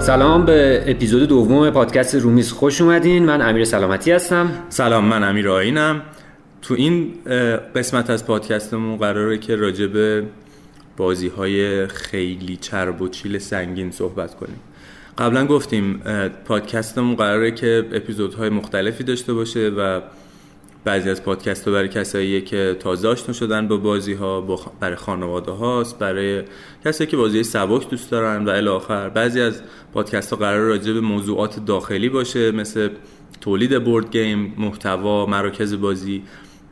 سلام به اپیزود دوم پادکست رومیز. خوش اومدین. من امیر سلامتی هستم. سلام من امیر آینم تو این قسمت از پادکستمون قراره که راجع به بازی های خیلی چرب و چیل سنگین صحبت کنیم. قبلا گفتیم پادکستمون قراره که اپیزودهای مختلفی داشته باشه و بعضی از پادکست ها برای کسایی که تازه آشنا شدن با بازی ها برای خانواده هاست برای کسایی که بازی سبک دوست دارن و الی آخر بعضی از پادکست ها قرار راجع به موضوعات داخلی باشه مثل تولید بورد گیم محتوا مراکز بازی.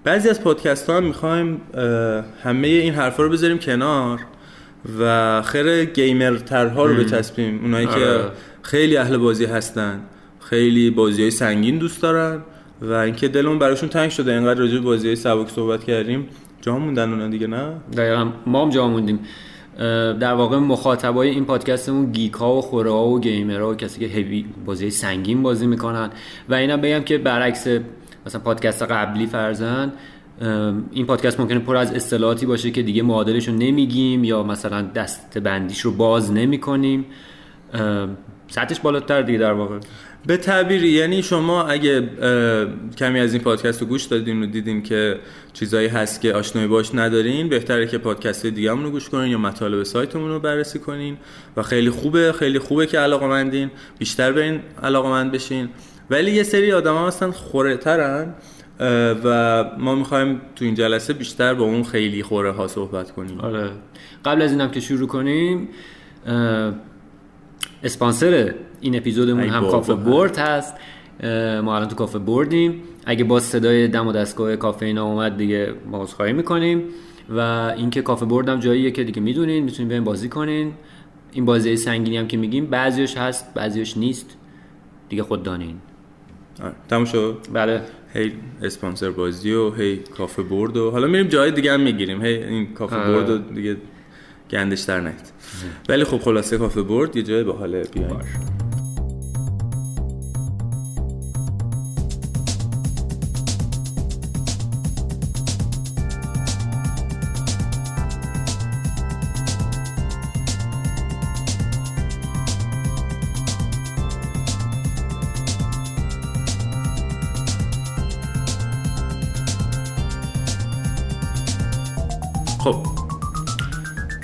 بعضی از پادکست ها هم می‌خوایم همه این حرفا رو بذاریم کنار و خیر گیمر ترها رو بچسبیم. اونایی که آره. خیلی اهل بازی هستن خیلی بازی های سنگین دوست دارن. و اینکه دلمون براشون تنگ شده اینقدر راجع به بازی سبک صحبت کردیم. جا موندن اونا دیگه نه؟ دقیقا. ما هم جا موندیم. در واقع مخاطبای این پادکستمون گیک و خوره ها و گیمر ها و کسی که هیوی بازی سنگین بازی می‌کنن. و اینا بگم که برعکس مثلا پادکست قبلی فرزن این پادکست ممکنه پر از اصطلاحاتی باشه که دیگه معادلش رو نمیگیم یا مثلا دست بندیش رو باز نمی‌کنیم. سطحش بالاتر دیگه در واقع. به تعبیری یعنی شما اگه کمی از این پادکست رو گوش دادین و دیدین که چیزایی هست که آشنایی باش ندارین بهتره که پادکست دیگه رو گوش کنین یا مطالب سایتمون رو بررسی کنین و خیلی خوبه خیلی خوبه که علاقه بیشتر به این علاقه بشین. ولی یه سری آدم ها هستن خوره ترن و ما می‌خوایم تو این جلسه بیشتر با اون خیلی خوره ها صحبت کنیم. آره. قبل از اینم که شروع کنیم اسپانسر این اپیزودمون هم کافه بورد هست. ما الان تو کافه بردیم. اگه با صدای دم و دستگاه کافه اینا اومد دیگه ما خواهی می‌کنیم. و اینکه کافه بورد هم جاییه که دیگه می‌دونین می‌تونین بریم بازی کنین. این بازی سنگینی هم که میگیم بعضیش هست بعضیش نیست. دیگه خود دانین. تموم شد؟ بله. هی اسپانسر بازی و هی کافه برد و حالا میریم جای دیگه هم می‌گیریم. هی این کافه برد و دیگه گندش در نهید ولی خب خلاصه کافه برد یه جای باحال بیاین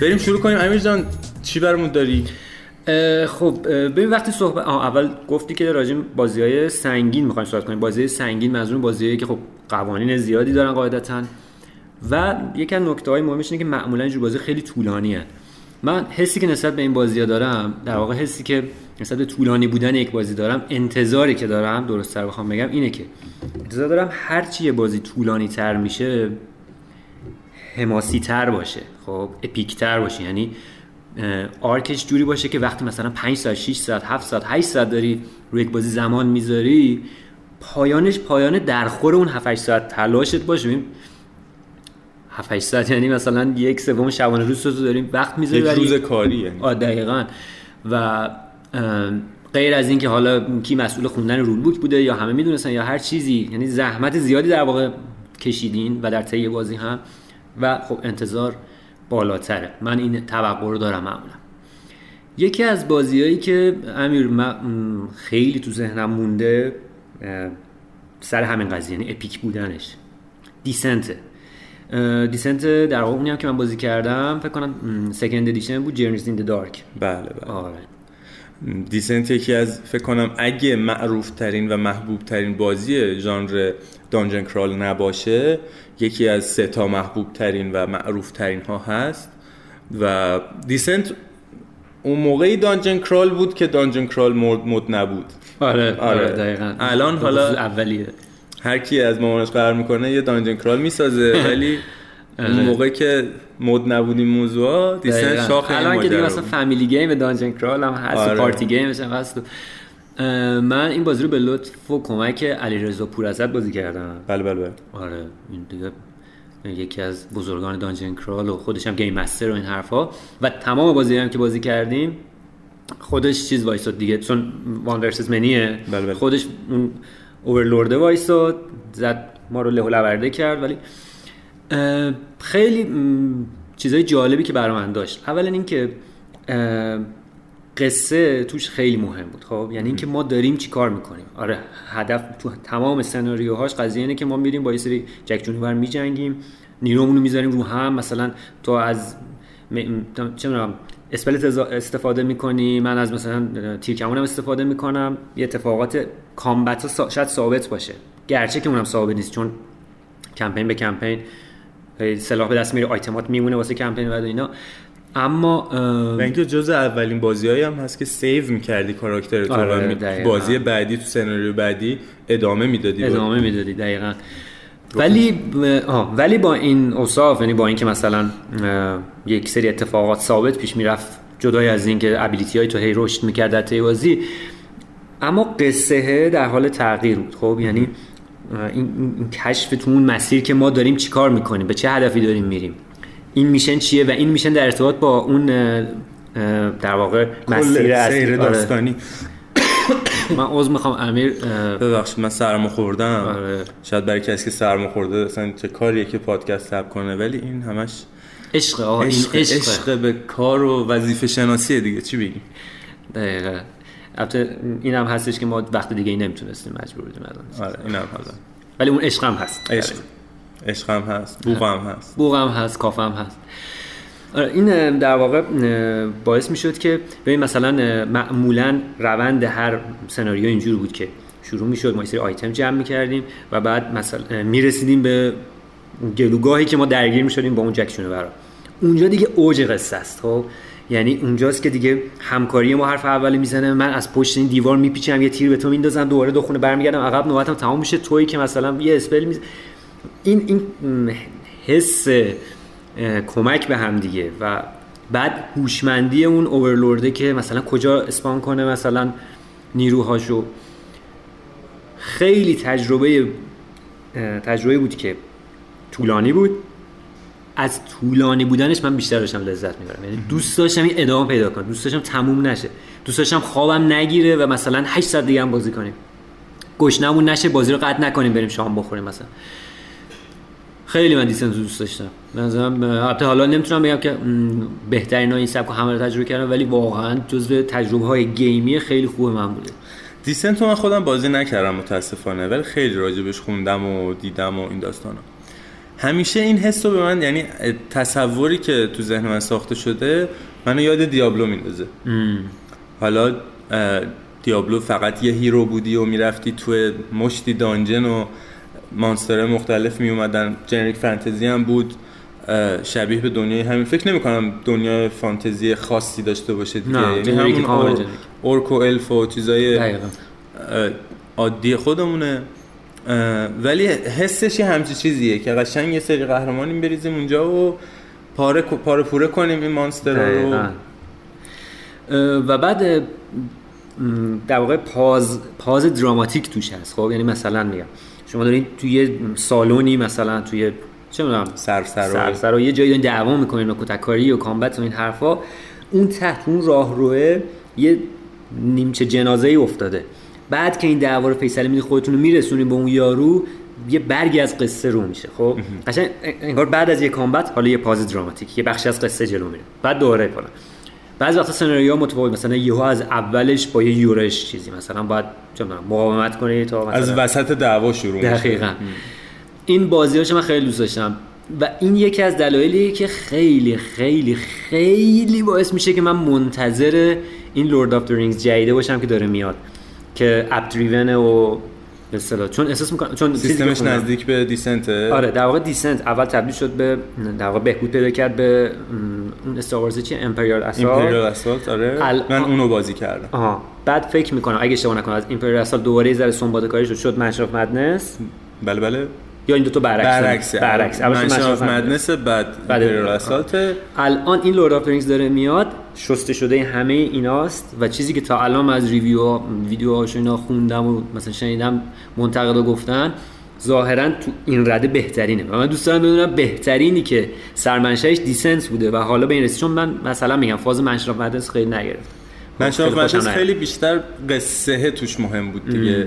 بریم شروع کنیم. امیر جان چی برمون داری؟ خب ببین وقتی صحبت اول گفتی که راجع بازی های سنگین می‌خوایم صحبت کنیم. بازی سنگین منظور بازیایی که خب قوانین زیادی دارن قاعدتا. و یکی از نکته های مهمش اینه که معمولا اینجور بازی خیلی طولانی هن. من حسی که نسبت به این بازی ها دارم در واقع حسی که نسبت به طولانی بودن یک بازی دارم انتظاری که دارم درست تر بخوام بگم اینه که انتظار دارم هرچی یه بازی طولانی تر میشه حماسی تر باشه. خب اپیک تر باشه. یعنی آرکش جوری باشه که وقتی مثلا 5 ساعت 6 ساعت 7 ساعت 8 ساعت داری روی یک بازی زمان می‌ذاری پایانش پایان درخور اون 7 8 ساعت تلاشت باشه. ببین 7 8 ساعت یعنی مثلا یک سوم شبانه روز تو داریم وقت می‌ذاری یک روز کاری یعنی. دقیقاً. و غیر از اینکه حالا کی مسئول خوندن رول بوک بوده یا همه می‌دونستن یا هر چیزی یعنی زحمت زیادی در واقع کشیدین و در طی بازی هم و خب انتظار بالاتره. من این توقع رو دارم معمولا. یکی از بازیهایی که امیر خیلی تو ذهنم مونده سر همین قضیه یعنی epic بودنش. Descent. Descent در واقع اونی هم که من بازی کردم فکر کنم second edition بود Journeys in the Dark بله بله. آره. دیسنت یکی از فکر کنم اگه معروف ترین و محبوب ترین بازی ژانر dungeon crawl نباشه یکی از سه تا محبوب ترین و معروف ترین ها هست. و Descent اون موقعی dungeon crawl بود که dungeon crawl مود, نبود. آره, آره, آره. دقیقا. الان حالا اولیه. هر کی از مامانش قهر می‌کنه یه dungeon crawl می‌سازه. ولی اون آره. موقع که مود نبود این موضوع Descent شاخ الان که دیگه مثلا family game dungeon crawl هم هست آره. party game هم هست. من این بازی رو به لطف و کمک علیرضا پورزد بازی کردم. بله بله بله. آره این دیگه یکی از بزرگان دانجن کرال و خودش هم گیم مستر و این حرفا. و تمام بازی هم که بازی کردیم خودش چیز وایساد دیگه چون وان ورسس منیه بله بله. خودش اون اوورلورد وایساد زد ما رو له کرد ولی خیلی چیزای جالبی که برای من داشت. اولا اینکه قصه توش خیلی مهم بود خب؟ یعنی اینکه ما داریم چی کار می‌کنیم. آره هدف تو تمام سناریوهاش قضیه اینه که ما میریم با یه سری جک جونور میجنگیم نیرومون رو می‌ذاریم رو هم. مثلا تو از م... چه می‌دونم اسپلت استفاده می‌کنی من از مثلا تیرکمونم استفاده می‌کنم. یه اتفاقات کامبت ها شاید ثابت باشه. گرچه که اونم ثابت نیست چون کمپین به کمپین سلاح به دست میره آیتمات میمونه واسه کمپین و اینا. اما و اینکه جز اولین بازی هم هست که سیو می‌کردی کاراکتر تو آره بازی بعدی تو سناریو بعدی ادامه می‌دادی ادامه می‌دادی دقیقا. ولی آه ولی با این اوصاف یعنی با اینکه مثلا یک سری اتفاقات ثابت پیش می‌رفت جدای از اینکه ابیلیتی های تو هی رشد می‌کرد در بازی اما قصه در حال تغییر بود. خب یعنی این, این کشف تو اون مسیر که ما داریم چیکار می‌کنیم؟ به چه هدفی داریم میریم؟ این میشن چیه و این میشن در ارتباط با اون در واقع مسیر سیر آره. داستانی. من عوض می‌خوام امیر ببخشید من سرمو خوردم. آره. شاید برای کسی که سرمو خورده اصلا چه کاریه که پادکست ثبت کنه ولی این همش عشق آقا این عشق به کار و وظیفه شناسیه دیگه. چی بگیم؟ دقیقاً. البته این هم هستش که ما وقت دیگه ای نمی‌تونستیم مجبور بودیم آره این هم هست. ولی اون عشق هم هست. عشق. عشق هم هست بوغ هم هست. بوغ هم هست کاف هم هست. آره این در واقع باعث می شد که ببین مثلا معمولا روند هر سناریو اینجور بود که شروع می شد ما سری آیتم جمع می کردیم و بعد مثلا می رسیدیم به گلوگاهی که ما درگیر می شدیم با اون جکشونه برا. اونجا دیگه اوج قصه است خب؟ یعنی اونجاست که دیگه همکاری ما حرف اولی می‌زنه من از پشت این دیوار میپیچم یه تیر به تو میندازم دوباره دو خونه برمیگردم عقب نوبتم تمام میشه تویی که مثلا یه اسپل میز این این حس کمک به هم دیگه و بعد هوشمندی اون اوورلورده که مثلا کجا اسپان کنه مثلا نیروهاشو. خیلی تجربه تجربه بود که طولانی بود. از طولانی بودنش من بیشتر داشتم لذت می‌برم. یعنی دوست داشتم این ادامه پیدا کنم. دوست داشتم تموم نشه. دوست داشتم خوابم نگیره و مثلا 8 ساعت دیگه هم بازی کنیم. گشنمون نشه بازی رو قطع نکنیم بریم شام بخوریم مثلا. خیلی من دیسنت دوست داشتم. مثلا البته حالا نمی‌تونم بگم که بهترین این سبک همه رو تجربه کردم ولی واقعا جزو تجربه های گیمی خیلی خوب من بوده. دیسنت من خودم بازی نکردم متاسفانه ولی خیلی راجبش خوندم و دیدم و این داستانا. همیشه این حس رو به من یعنی تصوری که تو ذهن من ساخته شده منو یاد دیابلو میندازه. حالا Diablo فقط یه hero بودی و می‌رفتی تو مشتی dungeon و monster مختلف می اومدن generic fantasy هم بود شبیه به دنیای همین. فکر نمی کنم دنیای فانتزی خاصی داشته باشه دیگه. یعنی همون or... orc و الف و چیزای عادی خودمونه. ولی حسش یه همچی چیزیه که قشنگ یه سری قهرمانیم بریزیم اونجا و پاره پاره پوره کنیم این مانستر رو. و بعد در واقع پاز پاز دراماتیک توش هست. خب یعنی مثلا میگم شما دارین توی سالونی مثلا توی چه می‌دونم سرسرا سر یه جایی دارین دعوا می‌کنین و کتککاری و کامبت و این حرفا. اون تحت اون راهروه یه نیمچه جنازه ای افتاده. بعد که این دعوا رو فیصله میدین خودتون رو میرسونین به اون یارو یه برگی از قصه رو میشه خب؟ قشنگ انگار بعد از یه combat حالا یه pause دراماتیک یه بخشی از قصه جلو میره. بعد دوره کنه بعضی وقتا سناریو متفاوت مثلا یهو از اولش با یه یورش چیزی مثلا باید چه مقاومت کنی تا مثلا از وسط دعوا شروع میشه. دقیقاً. این بازیاش من خیلی دوست داشتم و این یکی از دلایلیه که خیلی خیلی خیلی باعث میشه که من منتظر این Lord of Rings جدیده باشم که داره میاد. که app driven و به چون احساس می‌کنم چون سیستمش نزدیک به Descent. آره در واقع Descent. اول تبدیل شد به در واقع بهبود پیدا کرد به اون چیه Imperial Assault Imperial Assault آره. من اونو بازی کردم. آها. بعد فکر می‌کنم اگه اشتباه نکنم از Imperial Assault دوباره یه ذره سنباده کاری شد شد Mansions of Madness. بله بله. یا این دو تا برعکس برعکس. برعکس اول Madness بعد Assault الان این Lord of Rings داره میاد شسته شده همه ایناست و چیزی که تا الان از review ویدیوهاش اینا خوندم و مثلا شنیدم منتقدا گفتن ظاهرا تو این رده بهترینه. و من دوست دارم بدونم بهترینی که سرمنشأش Descent بوده و حالا به این رسید. چون من مثلا میگم فاز Mansions of Madness خیلی نگرفت Mansions of Madness خیلی بیشتر قصه توش مهم بود دیگه.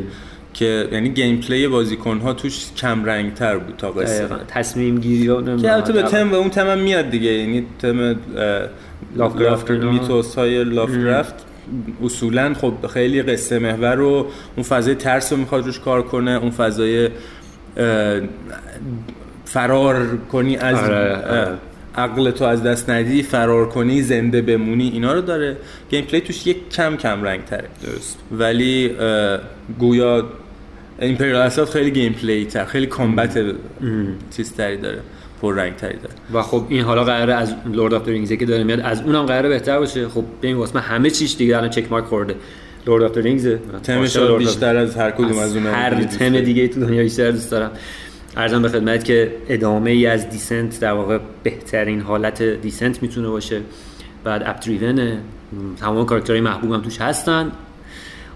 که یعنی gameplay بازیکن ها توش کم رنگ تر بود تا قصه. تصمیم گیری ها که البته به تم و اون تم میاد دیگه. یعنی تم Lovecraft mythos های Lovecraft اصولا خب خیلی قصه محور رو اون فضای ترس رو می‌خواد روش کار کنه. اون فضای فرار کنی از آره، آره. عقل تو از دست ندی فرار کنی زنده بمونی اینا رو داره. gameplay توش یک کم کم رنگ تره درست. ولی گویا Imperial Assault خیلی gameplay تر خیلی combat چیز تری داره پر رنگ تری داره. و خب این حالا قراره از Lord of Rings که داره میاد از اونم قراره بهتر باشه. خب ببین واسه همه چیش دیگه الان check mark خورده Lord of Rings تمش بیشتر از هر کدوم از اونها هر تم دیگه تو دنیا بیشتر دوست دارم. عرضم به خدمت که ادامه ای از Descent در واقع بهترین حالت Descent می‌تونه باشه. بعد app driven تمام کاراکترهای محبوبم توش هستن.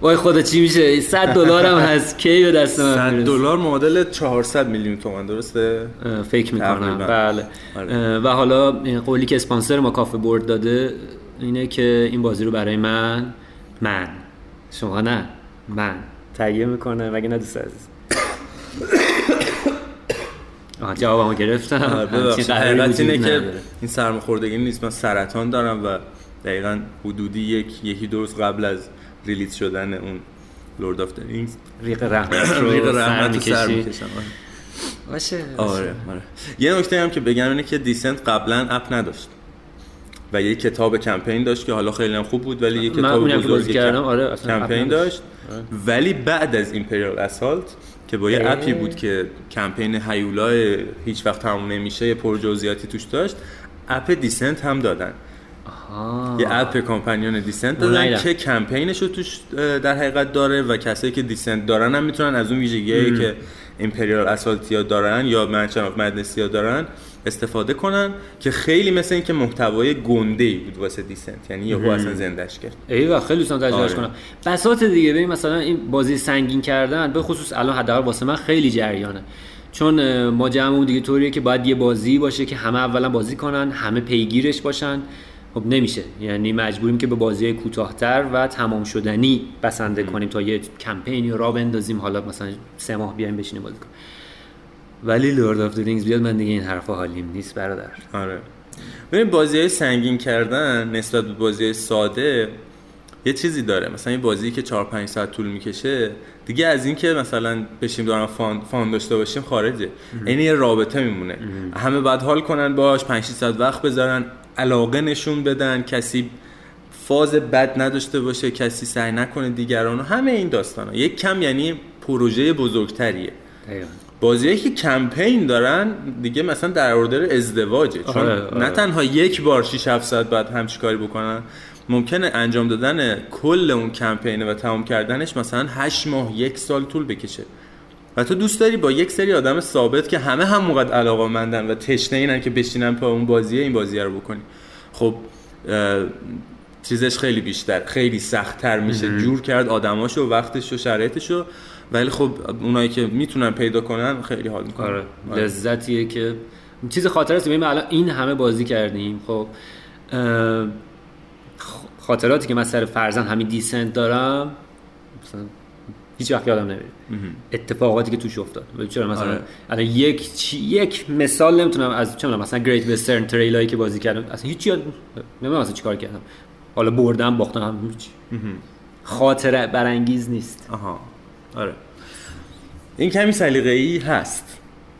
وای خدا چی میشه؟ 100 دلار هم هست. کی به دست من 100 دلار معادل 400 میلیون تومان درسته؟ فکر می‌کنم. بله. آره. و حالا قولی که اسپانسر ما کافه برد داده اینه که این بازی رو برای من من. شما نه من. تهیه می‌کنه مگه نه دوست عزیز؟ جوابمو گرفتم. حقیقت اینه که این سرماخوردگی نیست. من سرطان دارم و دقیقا حدودی یک یکی دو روز قبل از release شدن اون Lord of Rings ریق رحمت رو ریق رحمت سر می‌کشم. باشه آره آره. یه نکته هم که بگم اینه که Descent قبلا app نداشت و یه کتاب کمپین داشت که حالا خیلی هم خوب بود ولی یه کتاب بزرگی کردم آره کمپین داشت. آره. ولی بعد از Imperial Assault که با یه app ی بود که کمپین هیولا هیچ وقت تموم نمیشه یه پرجزئیاتی توش داشت app Descent هم دادن. یه app companion Descent دادن که کمپینش رو توش در حقیقت داره و کسایی که Descent دارن هم می‌تونن از اون ویژگیایی که Imperial Assault یا دارن یا Mansions of Madness یا دارن استفاده کنن که خیلی مثل اینکه محتوای گنده ای بود واسه Descent. یعنی یهو اصلا زندش کرد ایوا خیلی دوست دارم تجربه‌ش آره. کنم. بساط دیگه ببین مثلا این بازی سنگین کردن به خصوص الان حداقل واسه من خیلی جریانه. چون ما جمعمون دیگه طوریه که باید یه بازی باشه که همه اولا بازی کنن همه پیگیرش باشن. خب نمیشه. یعنی مجبوریم که به بازی کوتاهتر و تمام شدنی بسنده کنیم تا یه کمپینی را بندازیم. حالا مثلا سه ماه بیایم بشینیم بازی کنیم. ولی Lord of Rings بیاد من دیگه این حرفا حالیم نیست برادر. آره. ببین بازی های سنگین کردن نسبت به بازی ساده یه چیزی داره. مثلا این بازی که 4 5 ساعت طول می‌کشه دیگه از این که مثلا بشینیم دور هم fun, fun داشته باشیم خارجه. این یه رابطه میمونه. همه بعد حال کنن باش 5 6 ساعت وقت بذارن. علاقه نشون بدن کسی فاز بد نداشته باشه کسی سعی نکنه دیگران همه این داستان ها. یک کم یعنی پروژه بزرگتریه بازیایی که کمپین دارن دیگه مثلا در اردر ازدواجه چون آره، آره. نه تنها یک بار 6 7 ساعت بعد همچی کاری بکنن ممکنه انجام دادن کل اون کمپینه و تمام کردنش مثلا 8 ماه یک سال طول بکشه و تو دوست داری با یک سری آدم ثابت که همه هم موقع علاقه مندن و تشنه اینن که بشینن پا اون بازیه این بازیه رو بکنی. خب چیزش خیلی بیشتر خیلی سختتر میشه. جور کرد آدماشو وقتش و شرایطشو. ولی خب اونایی که می‌تونن پیدا کنن خیلی حال می‌کنن. آره. آره. لذتیه که چیز خاطر است. الان این همه بازی کردیم. خب خاطراتی که من سر فرزن همین دیسنت دارم مثلا هیچ وقت یادم نمیره. اتفاقاتی که توش افتاد. چرا مثلا آره. الان یک چی... یک مثال نمی‌تونم از چه مثلا گریت وسترن تریلایی که بازی کردم اصلا هیچ یاد نمی‌دونم اصلا چیکار کردم. حالا بردم باختم هیچ. خاطره برانگیز نیست. آها. آره. این کمی سلیقه ای هست.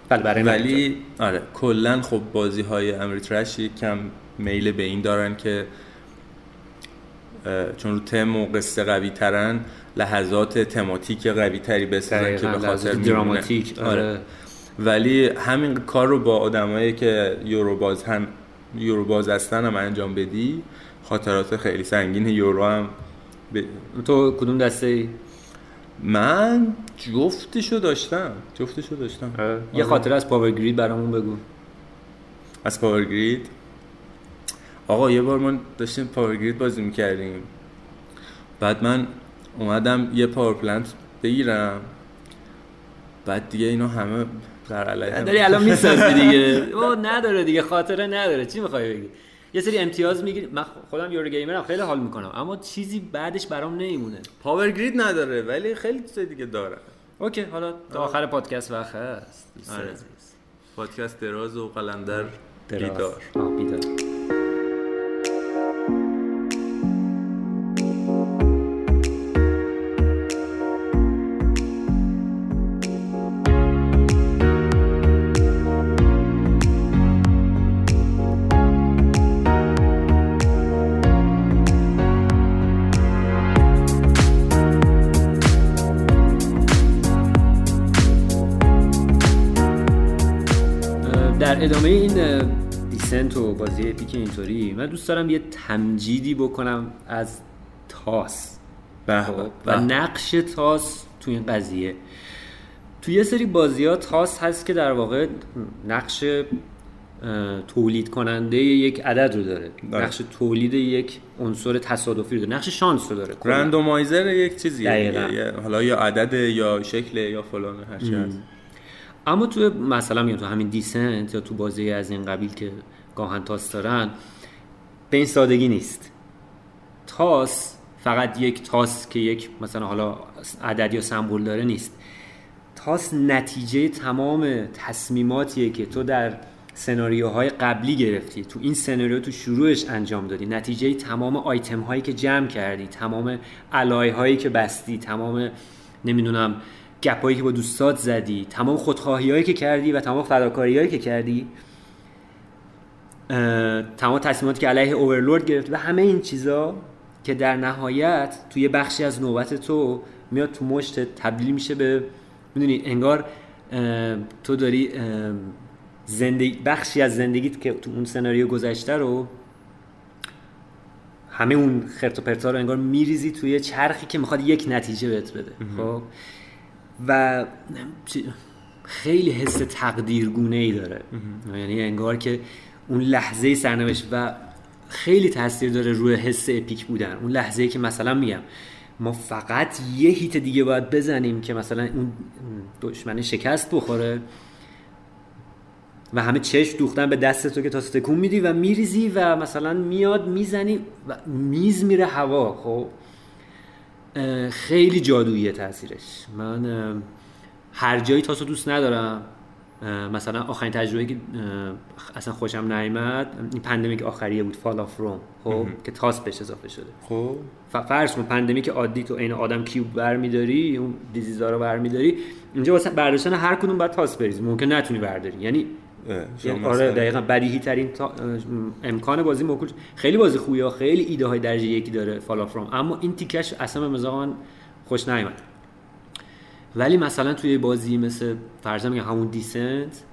بله برای ولی آره کلا خب بازی های امریترش کم میل به این دارن که چون رو تم و قصه قوی ترن لحظات تماتیک قوی تری بسازن که به خاطر دراماتیک آره. آره. ولی همین کار رو با آدمایی که یوروباز هم یوروباز هستن هم انجام بدی خاطرات خیلی سنگین یورو هم ب... تو کدوم دسته ای؟ من جفتشو داشتم. جفتشو داشتم. یه خاطره از Power Grid برامون بگو. از Power Grid؟ آقا یه بار ما داشتیم Power Grid بازی می‌کردیم. بعد من اومدم یه power plant بگیرم. بعد دیگه اینو همه در علیه داری الان می‌سازی دیگه. او نداره دیگه خاطره نداره. چی می‌خوای بگی؟ یه سری امتیاز می‌گیری. من خودم Euro gamer م خیلی حال می‌کنم. اما چیزی بعدش برام نمیمونه. Power Grid نداره ولی خیلی چیز دیگه داره. okay حالا تا آخر پادکست وقت هست. آره. پادکست دراز و قلندر بیدار. بیدار. ادامه این دیسنت و بازی اپیک اینطوری من دوست دارم یه تمجیدی بکنم از تاس. خب، و. نقش تاس تو این قضیه. تو یه سری بازی ها تاس هست که در واقع نقش تولید کننده یک عدد رو داره. داره. نقش تولید یک عنصر تصادفی رو داره. نقش شانس رو داره. رندومایزر یک چیزیه. حالا یا عدد یا شکل یا فلان هر چی هست. اما تو مثلا میگم تو همین دیسنت یا تو بازی از این قبیل که گاهن تاس دارن به این سادگی نیست. تاس فقط یک تاس که یک مثلا حالا عدد یا سمبل داره نیست. تاس نتیجه تمام تصمیماتیه که تو در سناریوهای قبلی گرفتی. تو این سناریو تو شروعش انجام دادی. نتیجه تمام آیتم هایی که جمع کردی تمام علای هایی که بستی تمام نمی‌دونم گپ هایی که با دوستات زدی تمام خودخواهی هایی که کردی و تمام فداکاری هایی که کردی تمام تصمیماتی که علیه اوورلورد گرفت و همه این چیزا که در نهایت توی بخشی از نوبت تو میاد تو مشت تبدیل میشه به می‌دونی انگار تو داری زندگی بخشی از زندگیت که تو اون سناریو گذشته رو همه اون خرت و پرتا رو انگار میریزی توی چرخی که می‌خواد یک نتیجه بهت بده. خب؟ و خیلی حس تقدیرگونه ای داره یعنی انگار که اون لحظه سرنوشت و خیلی تاثیر داره روی حس اپیک بودن. اون لحظه که مثلا میگم ما فقط یه هیت دیگه باید بزنیم که مثلا اون دشمن شکست بخوره و همه چشم دوختن به دست تو که تا تکون میدی و میریزی و مثلا میاد می‌زنی و میز میره هوا. خب؟ خیلی جادوییه تاثیرش. من هر جایی تاسو دوست ندارم. مثلا آخرین تجربه که اصلا خوشم نیامد این Pandemic آخریه بود Fall of Rome خب که تاس بهش اضافه شده. خب. فرض کن Pandemic عادی تو عین آدم cube برمیداری اون disease ا رو برمیداری. اینجا واسه برداشتن هر کدوم باید تاس بریزی. ممکن نتونی برداری. یعنی آره مثلا- دقیقا بدیهی ترین تا... امکان بازی موکول خیلی بازی خوبیه خیلی ایده های درجه یکی داره Fall of Rome اما این تیکش اصلا به مذاق من خوش نیومد. ولی مثلا توی بازی مثل فرضاً میگم همون Descent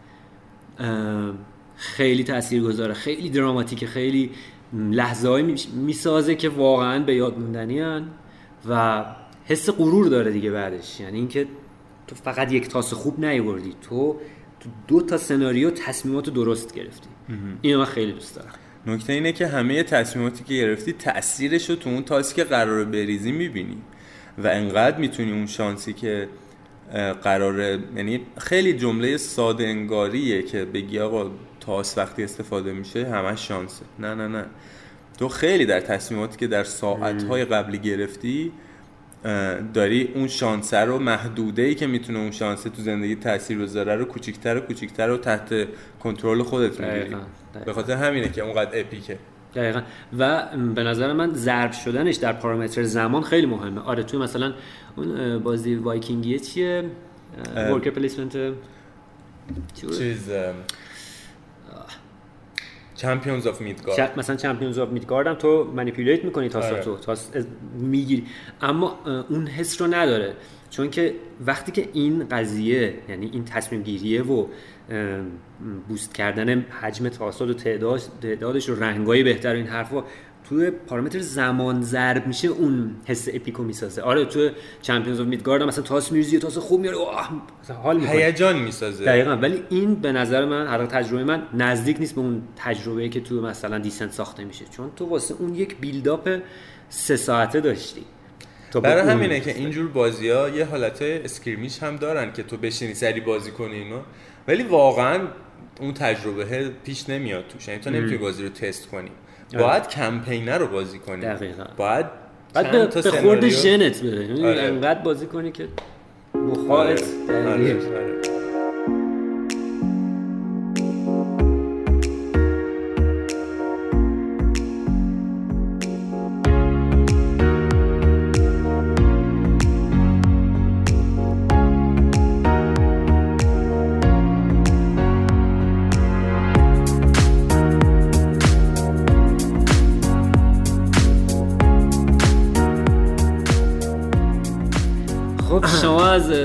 خیلی تأثیر گذاره خیلی دراماتیکه خیلی لحظه می‌سازه که واقعا به یاد موندنی و حس غرور داره دیگه بعدش. یعنی اینکه تو فقط یک تاس خوب نیوردی تو تو دو تا سناریو تصمیمات درست گرفتی. اینو من خیلی دوست دارم. نکته اینه که همه تصمیماتی که گرفتی تاثیرش رو تو اون تاسی که قراره بریزی می‌بینی. و انقدر می‌تونی اون شانسی که قراره یعنی خیلی جمله ساده انگاریه که بگی آقا تاس وقتی استفاده میشه همش شانسه. نه نه نه. تو خیلی در تصمیماتی که در ساعتهای قبلی گرفتی داری اون شانسه رو محدوده ای که می‌تونه اون شانسه تو زندگی تاثیر بذاره رو کوچیکتر و کوچیکتر و تحت کنترل خودت می‌گیری. به خاطر همینه که اونقدر epic ه دقیقا و به نظر من ضرب شدنش در پارامتر زمان خیلی مهمه آره توی مثلا اون بازی وایکینگیه چیه. worker placement؟ چیز Champions of Midgard چ- مثلا Champions of Midgard هم تو manipulate می‌کنی تاس آره. تو تاس از- می‌گیری. اما اون حس رو نداره. چون که وقتی که این قضیه یعنی این تصمیم گیریه و boost کردن حجم تاسات و تعداد تعدادش و رنگای بهتر و این حرفا توی پارامتر زمان ضرب میشه اون حس epic و می‌سازه. آره تو Champions of Midgard هم مثلا تاس میریزی تاس خوب میاره حال می‌کنه. هیجان می‌سازه. دقیقا. ولی این به نظر من هر تجربه من نزدیک نیست به اون تجربه که تو مثلا Descent ساخته میشه. چون تو واسه اون یک build-up سه ساعته داشتی. به برای همینه که. اینجور بازی ها یه حالت اسکریمیش هم دارن که تو بشینی سری بازی کنی اینو. ولی واقعا اون تجربه پیش نمیاد توش. یعنی تو نمی‌تونی بازی رو تست کنی. باید کمپینه رو بازی کنی دقیقاً. باید بعد به, به خورد ژنت بره یعنی آره. انقدر بازی کنی که آره. مخاط آره.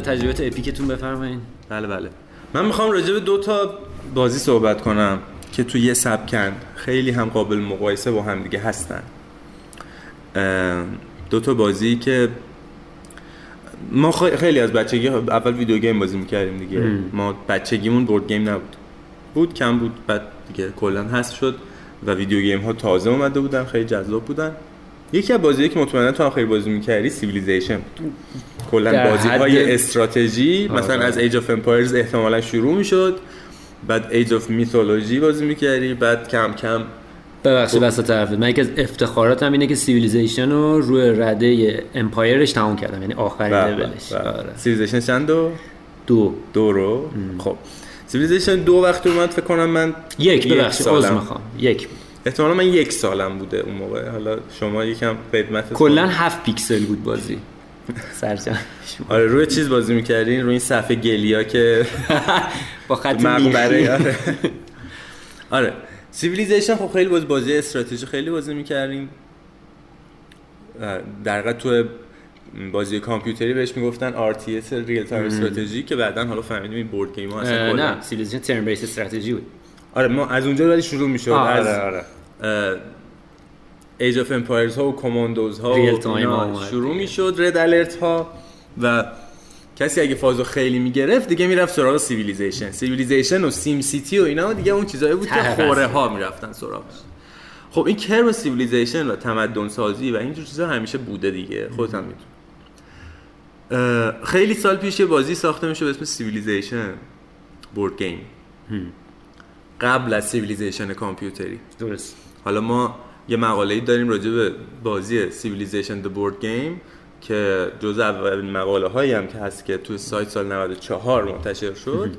تجربه epic تون بفرمایید بله بله. من می‌خوام راجع به دو تا بازی صحبت کنم که تو یه سبکن خیلی هم قابل مقایسه با هم دیگه هستن. دو تا بازی که ما خیلی از بچگی اول video game بازی می‌کردیم دیگه. ما بچگیمون board game نبود. بود کم بود بعد دیگه کلا هست شد و video game ها تازه اومده بودن خیلی جذاب بودن. یکی از بازی که مطمئنا تو هم خیلی بازی می‌کردی Civilization. کلا بازی های استراتژی مثلا از Age of Empires احتمالا شروع می‌شد بعد Age of Mythology بازی می‌کردی بعد کم کم ببخشید. وسط طرف من یکی از افتخاراتم اینه که Civilization رو روی رده Emperor ش تموم کردم یعنی آخرین بله، لولش بله. آره. Civilization چند دو؟ دو. دو رو؟ خب. Civilization دو وقتی اومد فکر کنم من یک ببخشید عذر می‌خوام. یک. بود احتمالا من یک سالم بوده اون موقع. حالا شما یکم قدمت کلا هفت پیکسل بود بازی. سرجان. آره روی چیز بازی می‌کردین؟ روی این صفحه گلیا که با خط مقبره آره آره. سیویلیزیشن خب خیلی بازی بازی استراتژی خیلی بازی می‌کردیم در تو بازی کامپیوتری بهش می‌گفتن RTS ریل تایم استراتژی که بعدا حالا فهمیدیم این بورد گیم ها اصلا نه. سیویلیزیشن ترن بیس استراتژی بود. آره ما از اونجا ولی شروع می‌شد. از آره آره. Age of Empires ها و Commandos ها شروع می‌شد Red Alert ها. و کسی اگه فازو خیلی می‌گرفت دیگه می‌رفت سراغ Civilization Civilization و SimCity و اینا دیگه اون چیزایی بود که خوره ها می‌رفتن سراغش. خب این کرم Civilization و تمدن سازی و اینجور چیزا همیشه بوده دیگه. خودت هم خیلی سال پیش یه بازی ساخته میشه به اسم Civilization board game قبل از Civilization کامپیوتری. درست. حالا ما یه مقاله داریم راجع به بازی Civilization the board game که جز اولین مقاله هایی هم که هست که توی سایت سال 94 منتشر شد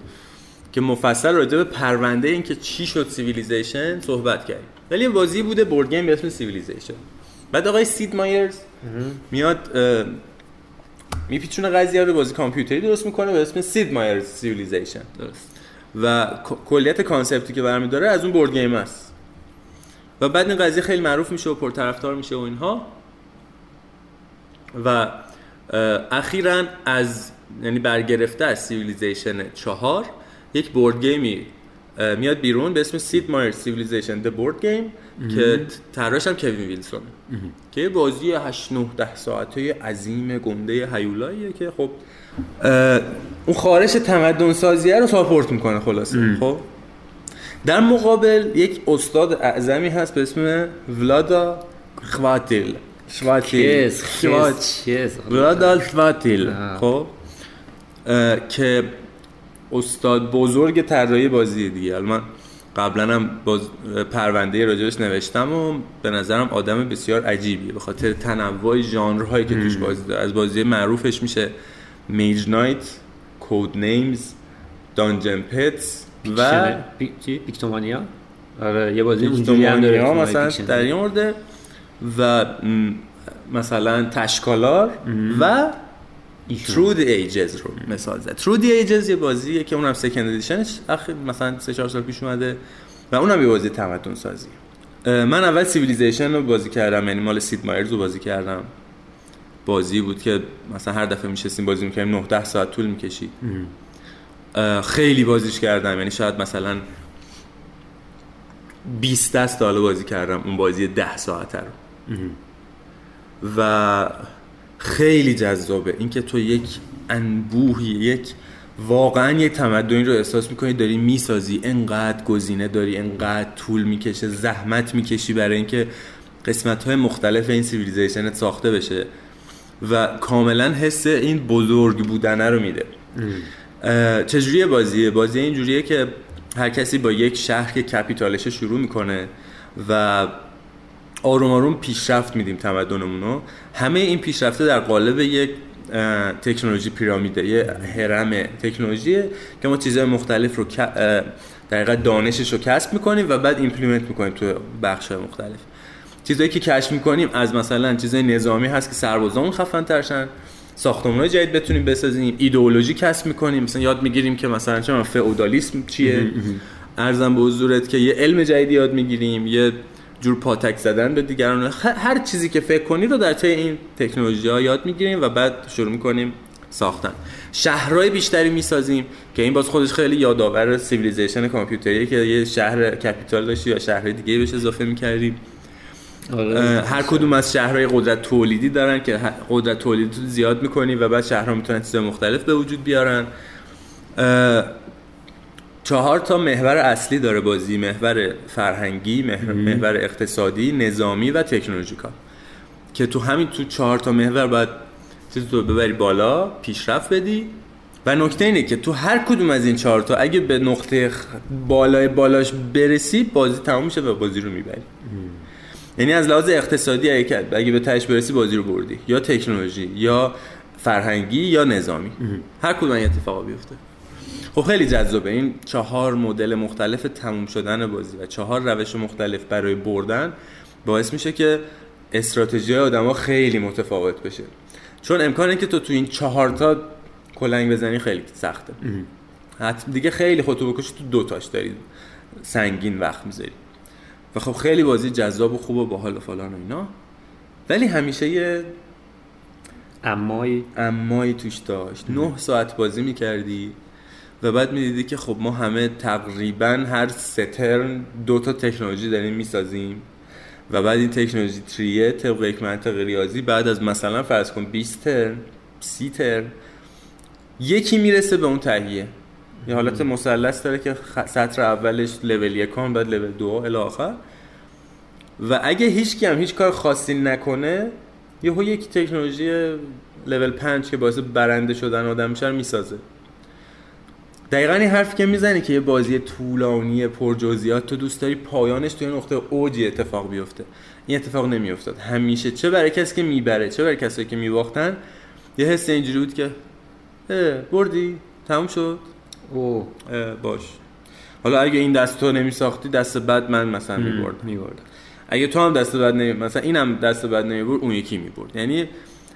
که مفصل راجع به پرونده این که چی شد Civilization صحبت کردیم. ولی بازی بوده board game به اسم Civilization. بعد آقای Sid Meier's میاد میپیچونه قضیه رو بازی کامپیوتری درست می‌کنه به اسم Sid Meier's Civilization. درست. و کلیت concept ی که برمیداره از اون board game است. و بعد این قضیه خیلی معروف میشه و پرطرفدار میشه و اینها. و اخیرا از یعنی برگرفته از Civilization چهار یک board game ی میاد بیرون به اسم Sid Meier's Civilization the board game که طراحش هم کوین ویلسون که یه بازی 8 9 10 ساعته عظیم گنده هیولاییه که خب اون خارش تمدن سازیه رو ساپورت می‌کنه خلاصه خب؟ در مقابل یک استاد اعظمی هست به اسم ولادا خواتیل شواتیل ولادال شواتیل خب؟ که استاد بزرگ طراحی بازی دیگه. من قبلا هم باز پرونده راجبش نوشتم و به نظرم آدم بسیار عجیبیه. به خاطر تنوع ژانرهایی که توش بازی داره. از بازی معروفش میشه میج نایت کود نیمز دانجن پتس و پیکتومانیا آره یه بازی اونجوری هم داره مثلا در این مورد و مثلا تشکالار و ترو دی ایجز رو مثال زد. ترو دی ایجز یه بازیه که اونم سکند ادیشنش مثلا 3 4 سال پیش اومده و اونم یه بازی تمدن سازی من اول Civilization رو بازی کردم یعنی مال Sid Meier's رو بازی کردم. بازی بود که مثلا هر دفعه میشستیم بازی می‌کردیم 9 10 ساعت طول می‌کشید. خیلی بازیش کردم. یعنی شاید مثلا 20 دست حالا بازی کردم اون بازی 10 ساعته رو. و خیلی جذابه. اینکه تو یک انبوهی یک واقعا یک تمدنی رو احساس می‌کنی داری می‌سازی. انقدر گزینه داری انقدر طول می‌کشه زحمت می‌کشی برای اینکه قسمت های مختلف این civilization ت ساخته بشه. و کاملا حس این بزرگ بودنه رو میده. چجوری بازیه بازی؟ اینجوریه که هر کسی با یک شهر که capital ش شروع می‌کنه و آروم آروم پیشرفت میدیم تمدنمون رو. همه این پیشرفته در قالب یک تکنولوژی pyramid ه یه هرم تکنولوژیه که ما چیزهای مختلف رو در دانشش رو کسب می‌کنیم و بعد implement می‌کنیم تو بخش مختلف. چیزهایی که کشف می‌کنیم از مثلا چیزای نظامی هست که سربازامون خفن تر شن ساختمان جدید بتونیم بسازیم ایدئولوژی کسب می‌کنیم. مثلا یاد می‌گیریم که مثلا چه فئودالیسم چیه؟ عرضم به حضورت که یه علم جدید یاد می‌گیریم یه جور پاتک زدن به دیگران. هر چیزی که فکر کنی رو در طی این تکنولوژی ها یاد می‌گیریم و بعد شروع می‌کنیم ساختن. شهرهای بیشتری می‌سازیم که این باز خودش خیلی یادآور Civilization کامپیوتریه که یه شهر capital داشتی یا شهر دیگه بهش اضافه می‌کردیم. هر کدوم از شهرهای قدرت تولیدی دارن که قدرت تولیدی زیاد می‌کنی و بعد شهرها می‌تونن چیزای مختلف به وجود بیارن. چهار تا محور اصلی داره بازی. محور فرهنگی محور, اقتصادی نظامی و تکنولوژیکال که تو همین تو چهار تا محور باید چیز تو ببری بالا پیشرفت بدی. و نکته اینه که تو هر کدوم از این چهار تا اگه به نقطه بالای بالاش برسی بازی تموم میشه و بازی رو می‌بری. یعنی از لحاظ اقتصادی اگه اگه به تهش برسی بازی رو بردی. یا تکنولوژی یا فرهنگی یا نظامی. هر کدوم این اتفاقا بیفته. خب خیلی جذابه. این چهار مدل مختلف تموم شدن بازی و چهار روش مختلف برای بردن باعث میشه که استراتژی آدما خیلی متفاوت بشه. چون امکانه که تو تو این چهار تا کلنگ بزنی خیلی سخته. حتی دیگه خیلی خودتو بکشی تو دو تاش داری سنگین وقت می‌ذاری. و خب خیلی بازی جذاب و خوب و باحال و فلان و اینا. ولی همیشه یه امایی امایی توش داشت. نه ساعت بازی می‌کردی و بعد می‌دیدی که خب ما همه تقریبا هر سه ترن دو تا تکنولوژی داریم می‌سازیم و بعد این تکنولوژی تریه طبق یک منطق ریاضی بعد از مثلا فرض کن 20 ترن 30 ترن یکی می‌رسه به اون تهیه. یه حالت مثلث داره که سطر اولش لول یکان بعد لول دو الی آخر. و اگه هیچ هم هیچ کار خاصی نکنه یهو یک تکنولوژی لول 5 که باعث برنده شدن آدم میشه رو می‌سازه. دقیقا این حرفی که می‌زنی که یه بازی طولانی پر جزئیات تو دوست داری پایانش توی نقطه اوجی اتفاق بیفته. این اتفاق نمیافتاد. همیشه چه برای کسی که می‌بره چه برای کسی که میباختن یه حس اینجوری بود که بردی تموم شد. او. باش. حالا اگه این دست تو نمیساختی دست بعد من مثلا میبردم. می‌برد اگه تو هم دست بعد نمی مثلا اینم دست بعد نمی‌برد اون یکی می‌برد. یعنی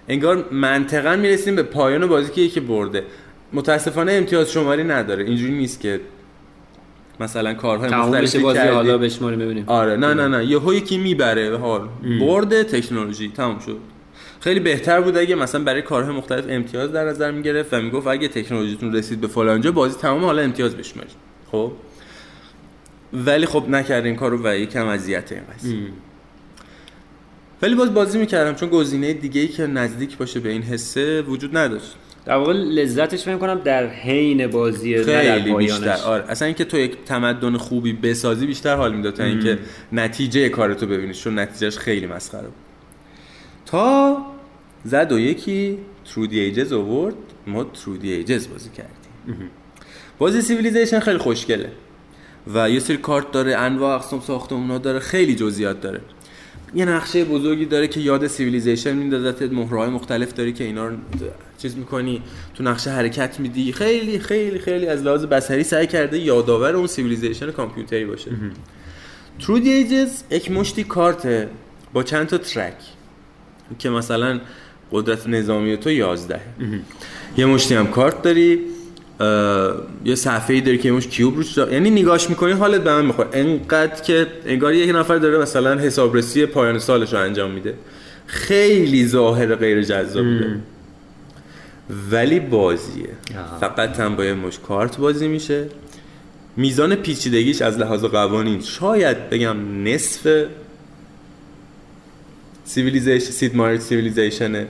انگار منطقا می‌رسیم به پایان بازی که یکی برده. متاسفانه امتیاز شماری نداره. اینجوری نیست که مثلا کارهای مختلفی بازی کردی. حالا بشماریم ببینیم. آره نه نه نه. یهو یکی می‌بره حال. برد تکنولوژی. تموم شد. خیلی بهتر بود اگه مثلا برای کارهای مختلف امتیاز در نظر می‌گرفت و می‌گفت اگه تکنولوژیتون رسید به فلانجا بازی تمام حالا امتیاز بشمارید. خب؟ ولی خب نکرد این کارو و یکم اذیت این قضیه. ولی باز بازی می‌کردم چون گزینه دیگه ای که نزدیک باشه به این حسه وجود نداشت. در واقع لذتش فکر کنم در حین در خیلی بیشتر. آره. اصلا اینکه تو یک تمدن خوبی بسازی بیشتر حال می‌داد تا اینکه نتیجه کارتو ببینی چون نتیجهش خیلی مسخره بود. تا زد و یکی ترودی ایجز آورد ما Through the Ages بازی کردیم. بازی Civilization خیلی خوشگله و یه سری کارت داره انواع اقسام ساختمونا داره خیلی جزئیات داره. یه نقشه بزرگی داره که یاد Civilization میندازت مهره‌های مختلف داری که اینا رو چیز می‌کنی تو نقشه حرکت میدی. خیلی خیلی خیلی از لحاظ بصری سعی کرده یادآور اون Civilization کامپیوتری باشه. Through Ages یک مشتی کارت با چند تا track که مثلا قدرت نظامی تو 11 یه مشتی هم کارت داری یه صفحه ای داری که مش کیوب روش دار- یعنی نگاش می‌کنی حالت به من می‌خوره. انقدر که انگار یک نفر داره مثلا حسابرسی پایان سالش رو انجام میده. خیلی ظاهر غیر داره ولی بازیه. آها. فقط هم با یه مش کارت بازی میشه. میزان پیچیدگیش از لحاظ قوانین شاید بگم نصف Civilization Sid Meier's Civilization ه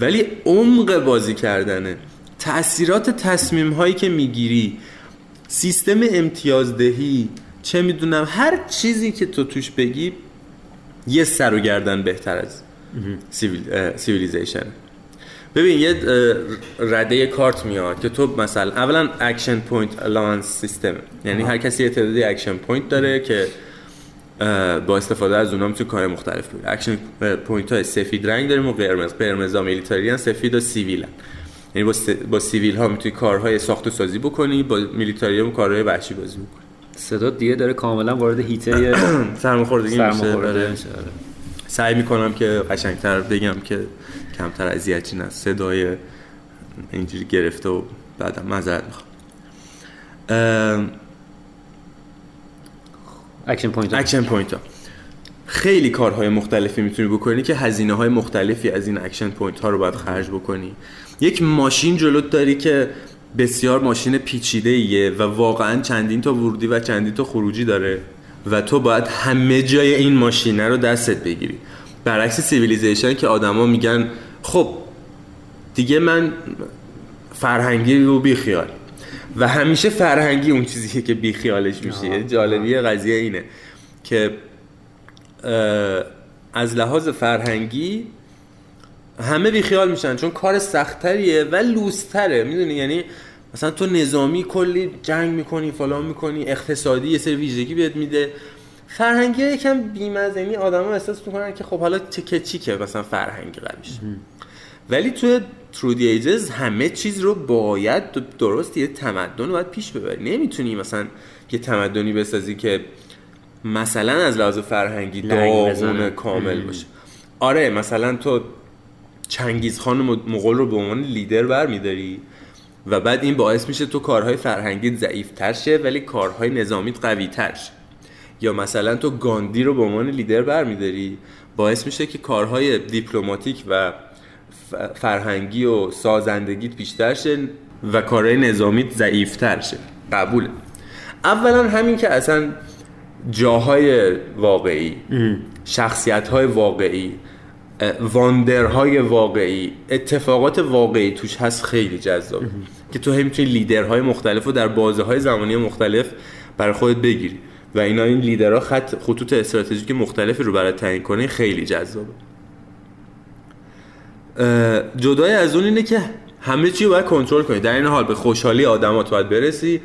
ولی عمق بازی کردنه. تاثیرات تصمیم هایی که می‌گیری سیستم امتیازدهی چه می‌دونم هر چیزی که تو توش بگی یه سر و گردن بهتر از Civil، Civilization ببین یه رده کارت میاد که تو مثلا اولا action point allowance system یعنی هر کسی یه تعدادی action point داره که با استفاده از اونها می‌تونه کار مختلف کنی action point های سفید رنگ داریم و قرمز. قرمز ها military سفید و civil یعنی با, س... با civil ها می‌تونی کارهای ساخت و سازی بکنی با military هم کارهای وحشی بازی بکنی. صدا دیگه داره کاملا وارد حیطه سرماخوردگی میشه. آره. آره. سعی می‌کنم که قشنگتر بگم که کمتر اذیتی نه. صدای اینجوری گرفته و بعدم معذرت می‌خوام. action point action point ها خیلی کارهای مختلفی می‌تونی بکنی که هزینه های مختلفی از این action point ها رو باید خرج بکنی. یک ماشین جلوت داری که بسیار ماشین پیچیده ایه و واقعا چندین تا ورودی و چندین تا خروجی داره و تو باید همه جای این ماشینه رو دستت بگیری. برعکس Civilization که آدما میگن خب دیگه من فرهنگی و بیخیال. و همیشه فرهنگی اون چیزیه که بیخیالش میشه. جالبی قضیه اینه که از لحاظ فرهنگی همه بیخیال میشن چون کار سختتریه و لوستره می‌دونی؟ یعنی مثلا تو نظامی کلی جنگ می‌کنی فلان می‌کنی اقتصادی یه سری ویژگی بهت میده. فرهنگی یکم بیمزه یعنی آدما احساس می‌کنن که خب حالا چه چی که مثلا فرهنگی قویش ولی تو ترودی ایجز همه چیز رو باید درست یه تمدن رو باید پیش ببری. نمی‌تونی مثلا یه تمدنی بسازی که مثلا از لحاظ فرهنگی داغون کامل باشه. آره مثلا تو چنگیز خان مغول رو به عنوان لیدر برمیداری و بعد این باعث میشه تو کارهای فرهنگی ضعیفتر شه ولی کارهای نظامیت قوی تر شه. یا مثلا تو گاندی رو به عنوان لیدر برمیداری. باعث میشه که کارهای دیپلماتیک و فرهنگی و سازندگیت بیشتر شه و کارهای نظامیت ضعیفتر شه. قبوله. اولا همین که اصلا جاهای واقعی شخصیت های واقعی واندرهای واقعی اتفاقات واقعی توش هست خیلی جذاب. که تو هم می‌تونی لیدرهای مختلف رو در بازه های زمانی مختلف برای خودت بگیری. و اینا این لیدرها خط خطوط استراتژیک مختلفی رو برای تعیین کنه خیلی جذابه. جدای از اون اینه که همه چی رو باید کنترل کنی. در این حال به خوشحالی آدمات باید برسی.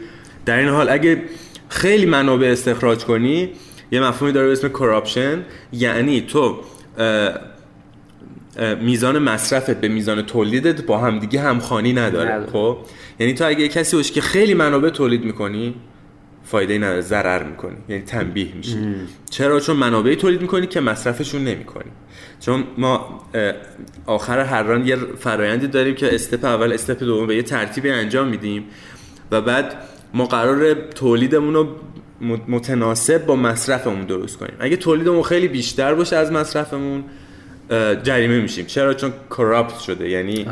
در این حال اگه خیلی منابع استخراج کنی یه مفهومی داره به اسم کراپشن یعنی تو میزان مصرفت به میزان تولیدت با همدیگه همخوانی نداره خب؟ یعنی تو اگه کسی باشی که خیلی منابع تولید می‌کنی فایده نداره ضرر می‌کنی. یعنی تنبیه میشی. چرا؟ چون منابعی تولید می‌کنی که مصرفشون نمی‌کنی. چون ما آخر هر ران یه فرایندی داریم که استپ اول استپ دوم به یه ترتیبی انجام میدیم و بعد ما قرار تولیدمون رو متناسب با مصرفمون درست کنیم. اگه تولیدمون خیلی بیشتر باشه از مصرفمون جریمه میشیم. چرا؟ چون کراپت شده. یعنی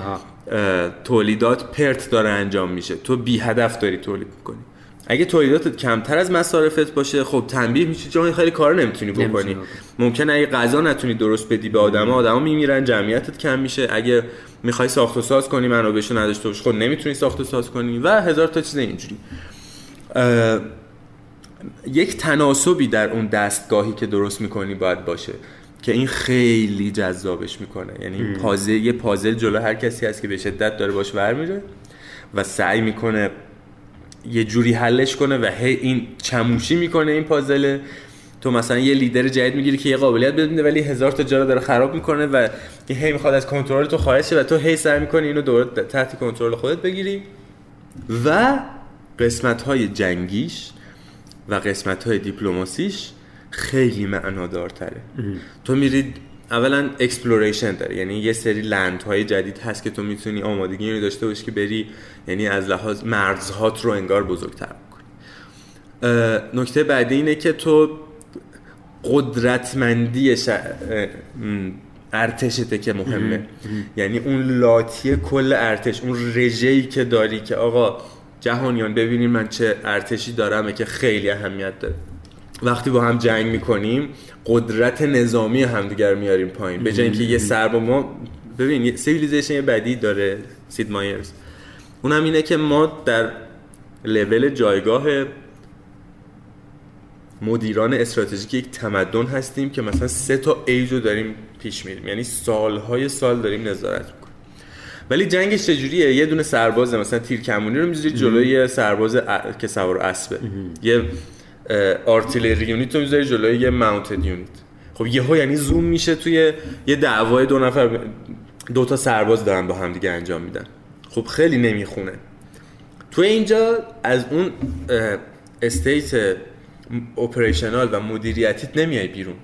تولیدات پرت داره انجام میشه. تو بی هدف داری تولید می‌کنی. اگه تولیداتت کمتر از مصارفت باشه خب تنبیه میشی چون خیلی کار نمی‌تونی بکنی. ممکنه اگه غذا نتونی درست بدی به آدما آدما میمیرن جمعیتت کم میشه. اگه می‌خوای ساخت و ساز کنی منابعشو نداشته باشی خب نمی‌تونی ساخت و ساز کنی و هزار تا چیز اینجوری. یک تناسبی در اون دستگاهی که درست می‌کنی باید باشه که این خیلی جذابش می‌کنه. یعنی پازل یه پازل جلو هر کسی هست که به شدت داره باش ور میره و سعی می‌کنه یه جوری حلش کنه و هی این چموشی می‌کنه این پازله تو مثلا یه لیدر جدید می‌گیری که یه قابلیت بده ولی هزار تا جا داره خراب می‌کنه و هی می‌خواد از کنترل تو خارج شه و تو هی سعی می‌کنی اینو دور تحت کنترل خودت بگیری. و قسمت های جنگیش و قسمت های دیپلماسیش خیلی معنادارتره. تو میرید اولا exploration داره یعنی یه سری land های جدید هست که تو می‌تونی آمادگی رو داشته باشی که بری یعنی از لحاظ مرزهات رو انگار بزرگتر بکنی. نکته بعدی اینه که تو قدرتمندی ش... ارتشته که مهمه. یعنی اون لاتی کل ارتش اون رژه‌ای که داری که آقا جهانیان ببینیم من چه ارتشی دارم که خیلی اهمیت داره. وقتی با هم جنگ می‌کنیم قدرت نظامی همدیگر میاریم پایین. به جای اینکه یه سربا ما ببین Civilization بدی داره Sid Meier's. اونم اینه که ما در لول جایگاه مدیران استراتژیک یک تمدن هستیم که مثلا سه تا ایج رو داریم پیش میریم. یعنی سالهای سال داریم نظارت می‌کنیم. ولی جنگش چجوریه؟ یه دونه سرباز مثلا تیر کمونی رو می‌ذاری جلوی سرباز که سوار اسبه یه artillery unit رو می‌ذاری جلوی یه mounted unit خب یهو یعنی زوم میشه توی یه دعوای دو نفر دو تا سرباز دارن با هم دیگه انجام میدن. خب خیلی نمی‌خونه. تو اینجا از اون state operational و مدیریتیت نمیای بیرون.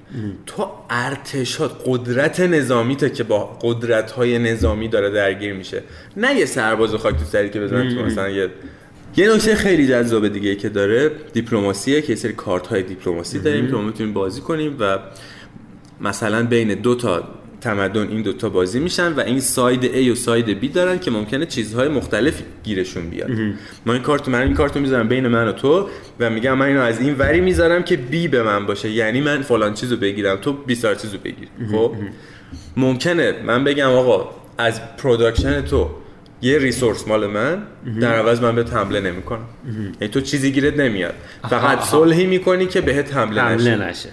تو ارتشات قدرت نظامیت که با قدرت های نظامی داره درگیر میشه. نه یه سرباز خاک تو سری که بزنن تو مثلا یه یه نکته خیلی جذاب دیگه که داره دیپلماسیه که یه سری کارت های دیپلماسی داریم که ما می‌تونیم بازی کنیم و مثلا بین دو تا تمدن این دوتا بازی میشن و این side A و side B دارن که ممکنه چیزهای مختلف گیرشون بیاد. ما این کارت من این کارت رو می‌ذارم بین من و تو و میگم من اینو از این وری می‌ذارم که B به من باشه. یعنی من فلان چیزو بگیرم تو 20 چیزو بگیری خب؟ ممکنه. من بگم آقا از production تو یه resource مال من در عوض من بهت حمله نمی‌کنم یعنی تو چیزی گیرت نمیاد. فقط صلحی می‌کنی که بهت حمله, حمله نشه. نشه.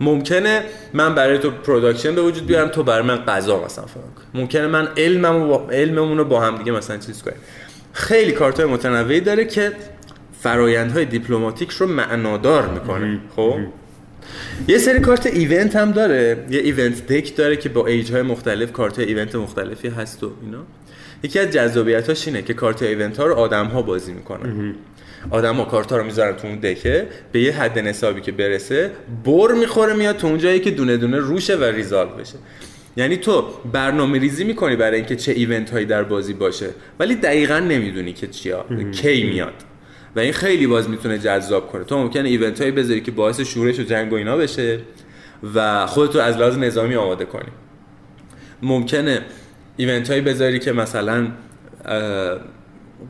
ممکنه من برای تو production به وجود بیارم تو برای من غذا مثلا فلان. ممکنه من علممو با علممون رو با هم دیگه مثلا چیز کنیم. خیلی کارت های متنوعی داره که فرایندهای دیپلماتیک رو معنادار می‌کنه. خب؟ یه سری کارت event هم داره. یه event deck داره که با ایج های مختلف کارت event مختلفی هست و اینا. یکی از جذابیتاش اینه که کارت event ها رو آدم ها بازی می‌کنن. آدم ها کارت ها رو می‌ذارن تو اون deck ه به یه حد نصابی که برسه بر می‌خوره میاد تو اون جایی که دونه دونه روشه و resolve بشه. یعنی تو برنامه ریزی می‌کنی برای اینکه چه event هایی در بازی باشه ولی دقیقا نمی‌دونی که چیا کی میاد. و این خیلی باز می‌تونه جذاب کنه. تو ممکنه event هایی بذاری که باعث شورش و جنگ و اینا بشه و خودتو از لحاظ نظامی آماده کنی. ممکنه event هایی بذاری که مثلا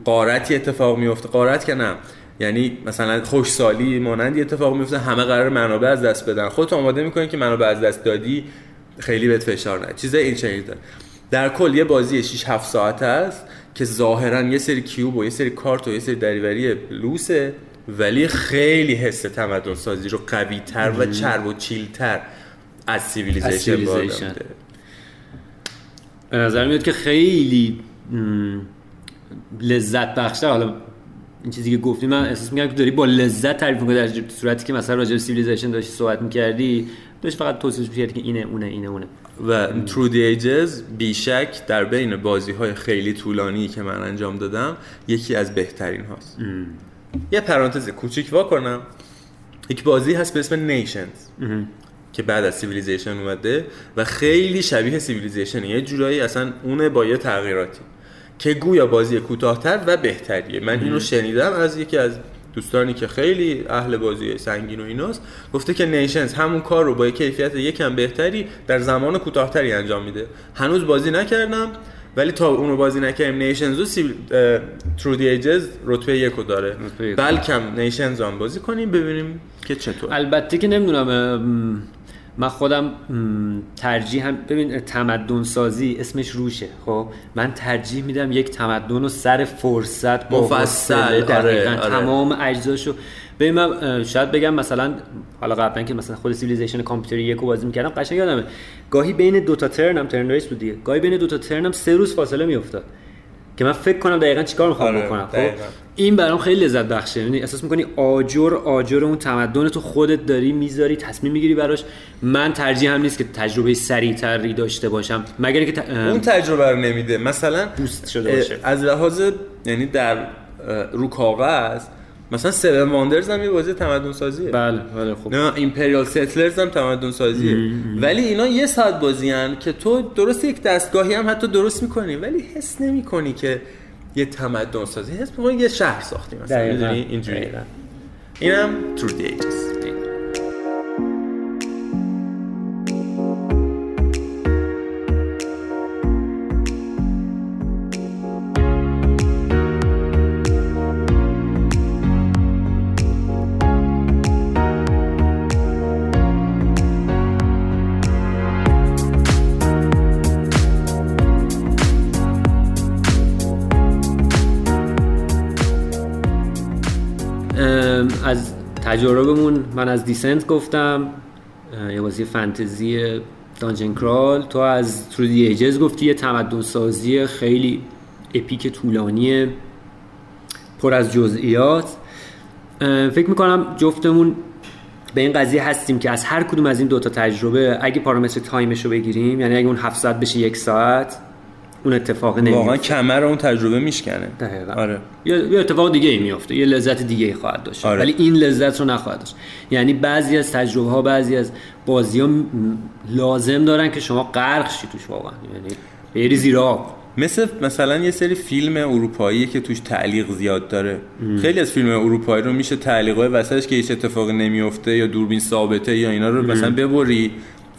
قارتی اتفاق میفته قارت که نه. یعنی مثلا خوشسالی مانندی اتفاق میفته همه قرار منابع از دست بدن. خودت آماده می‌کنی که منابع از دست دادی خیلی بهت فشار نه چیزای این داره. در کل یه بازی 6 7 ساعته است که ظاهرا یه سری کیوب و یه سری کارت و یه سری دریوری لوسه ولی خیلی حس تمدن سازی رو قوی تر و چرب و چیل تر از سیویلیزیشن به نظر میاد که خیلی لذت بخشه. حالا این چیزی که گفتی من احساس میگم که داری با لذت تعریف می‌کنی در صورتی که مثلا راجع به Civilization داشتی صحبت می‌کردی داشت فقط توصیف می‌کردی که اینه اونه اینه اونه. و Through the Ages بیشک در بین بازی های خیلی طولانی که من انجام دادم یکی از بهترین هاست. ام. یه پرانتز کوچیک وا کنم یک بازی هست به اسم Nations که بعد از Civilization اومده و خیلی شبیه Civilization یه جورایی اصلا اونه با یه تغییراتی که گویا بازی کوتاهتر و بهتریه. من اینو شنیدم از یکی از دوستانی که خیلی اهل بازی سنگین و ایناست. گفته که Nations همون کار رو با یک کیفیت یکم بهتری در زمان کوتاهتری انجام میده. هنوز بازی نکردم ولی تا اونو بازی نکردیم Nations و سی... Through the Ages رتبه یکو داره. بلکم Nations هم بازی کنیم ببینیم که چطور. البته که نمی‌دونم من خودم ترجیحم ببین تمدن سازی اسمش روشه خب؟ من ترجیح میدم یک تمدن رو سر فرصت با مفصل آره، آره. تمام اجزاشو ببین من شاید بگم مثلا حالا قبلا که مثلا خود Civilization کامپیوتری یکو بازی می‌کردم قشنگ یادمه. گاهی بین دو تا turn هم turn base بود دیگه. گاهی بین دو تا turn هم سه روز فاصله میافتاد. که من فکر کنم دقیقا چیکار می‌خوام آره، بکنم خب؟ این برام خیلی لذت بخشه. یعنی احساس می‌کنی آجر آجر اون تمدن تو خودت داری می‌ذاری تصمیم می‌گیری براش. من ترجیحم نیست که تجربه سریعتری داشته باشم. مگر اینکه ت... اون تجربه رو نمیده. مثلا boost شده باشه. از لحاظ یعنی در رو کاغذ مثلا 7 Wonders هم یه بازی تمدن سازیه بله بله خوب نه Imperial Settlers هم تمدن سازیه ولی اینا یه ساعت بازی هن که تو درست یک دستگاهی هم حتی درست می‌کنی ولی حس نمی‌کنی که یه تمدن سازی حس می‌کنی یه شهر ساختی مثلا. اینجوری. اینم ترو دی تجاربمون من از Descent گفتم یه بازی فانتزی dungeon crawl. تو از Through the Ages گفتی یه تمدن سازی خیلی epic طولانی پر از جزئیات. فکر می‌کنم جفتمون به این قضیه هستیم که از هر کدوم از این دوتا تجربه اگه پارامتر time ش رو بگیریم یعنی اگه اون 700 بشه یک ساعت اون اتفاق نمیفته واقعا کمر اون تجربه میشکنه. دقیقا. آره. یه اتفاق دیگه ای میفته یه لذت دیگه ای خواهد داشت. آره. ولی این لذت رو نخواهد داشت. یعنی بعضی از تجربه ها بعضی از بازی ها لازم دارن که شما غرق شی توش واقعا. یعنی بری زیر آب مثل مثلا یه سری فیلم اروپایی که توش تعلیق زیاد داره. ام. خیلی از فیلم اروپایی رو میشه تعلیقای وسطش که هیچ اتفاقی نمیفته یا دوربین ثابته یا اینا رو. مثلا ببری.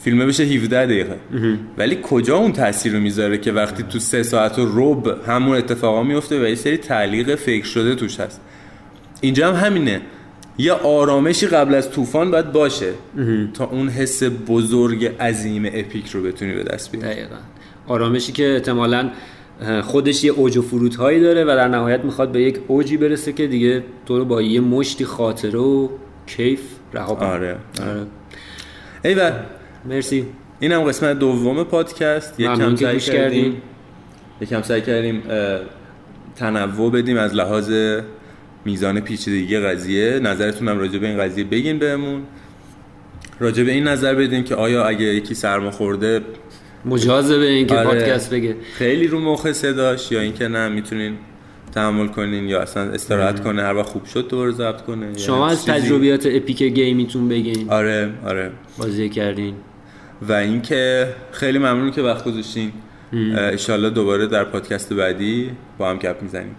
فیلمه بشه 17 دقیقه. ولی کجا اون تاثیر رو می‌ذاره که وقتی تو سه ساعت و رب همون اتفاقا میفته و یه سری تعلیق فکر شده توش هست. اینجا هم همینه. یه آرامشی قبل از طوفان باید باشه تا اون حس بزرگ عظیم اپیک رو بتونی به دست بیاری. دقیقا. آرامشی که احتمالا خودش یه اوج و فرود هایی داره و در نهایت می‌خواد به یک اوجی برسه که دیگه تو رو با یه مشتی خاطره و کیف رها کنه. آره آره. ایول مرسی. این هم قسمت دوم پادکست. یکم سعی کردیم. یکم سعی کردیم تنوع بدیم از لحاظ میزان پیچیدگی قضیه. نظرتون هم راجع به این قضیه بگین بهمون. راجع به این نظر بدین که آیا اگه یکی سرما خورده مجازه به این که آره. پادکست بگه. خیلی رو مخ صداش یا اینکه نه می‌تونین تحمل کنین یا اصلا استراحت کنه هر وقت خوب شد دوباره ضبط کنه شما از. تجربیات اپیک گیمیتون بگین. آره آره. بازی کردین. و اینکه خیلی ممنون که وقت گذاشتین. انشالله دوباره در پادکست بعدی با هم گپ می‌زنیم.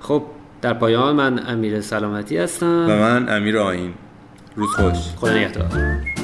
خب در پایان من امیر سلامتی و هستم من امیر آین روز خوش. خدا نگهدار.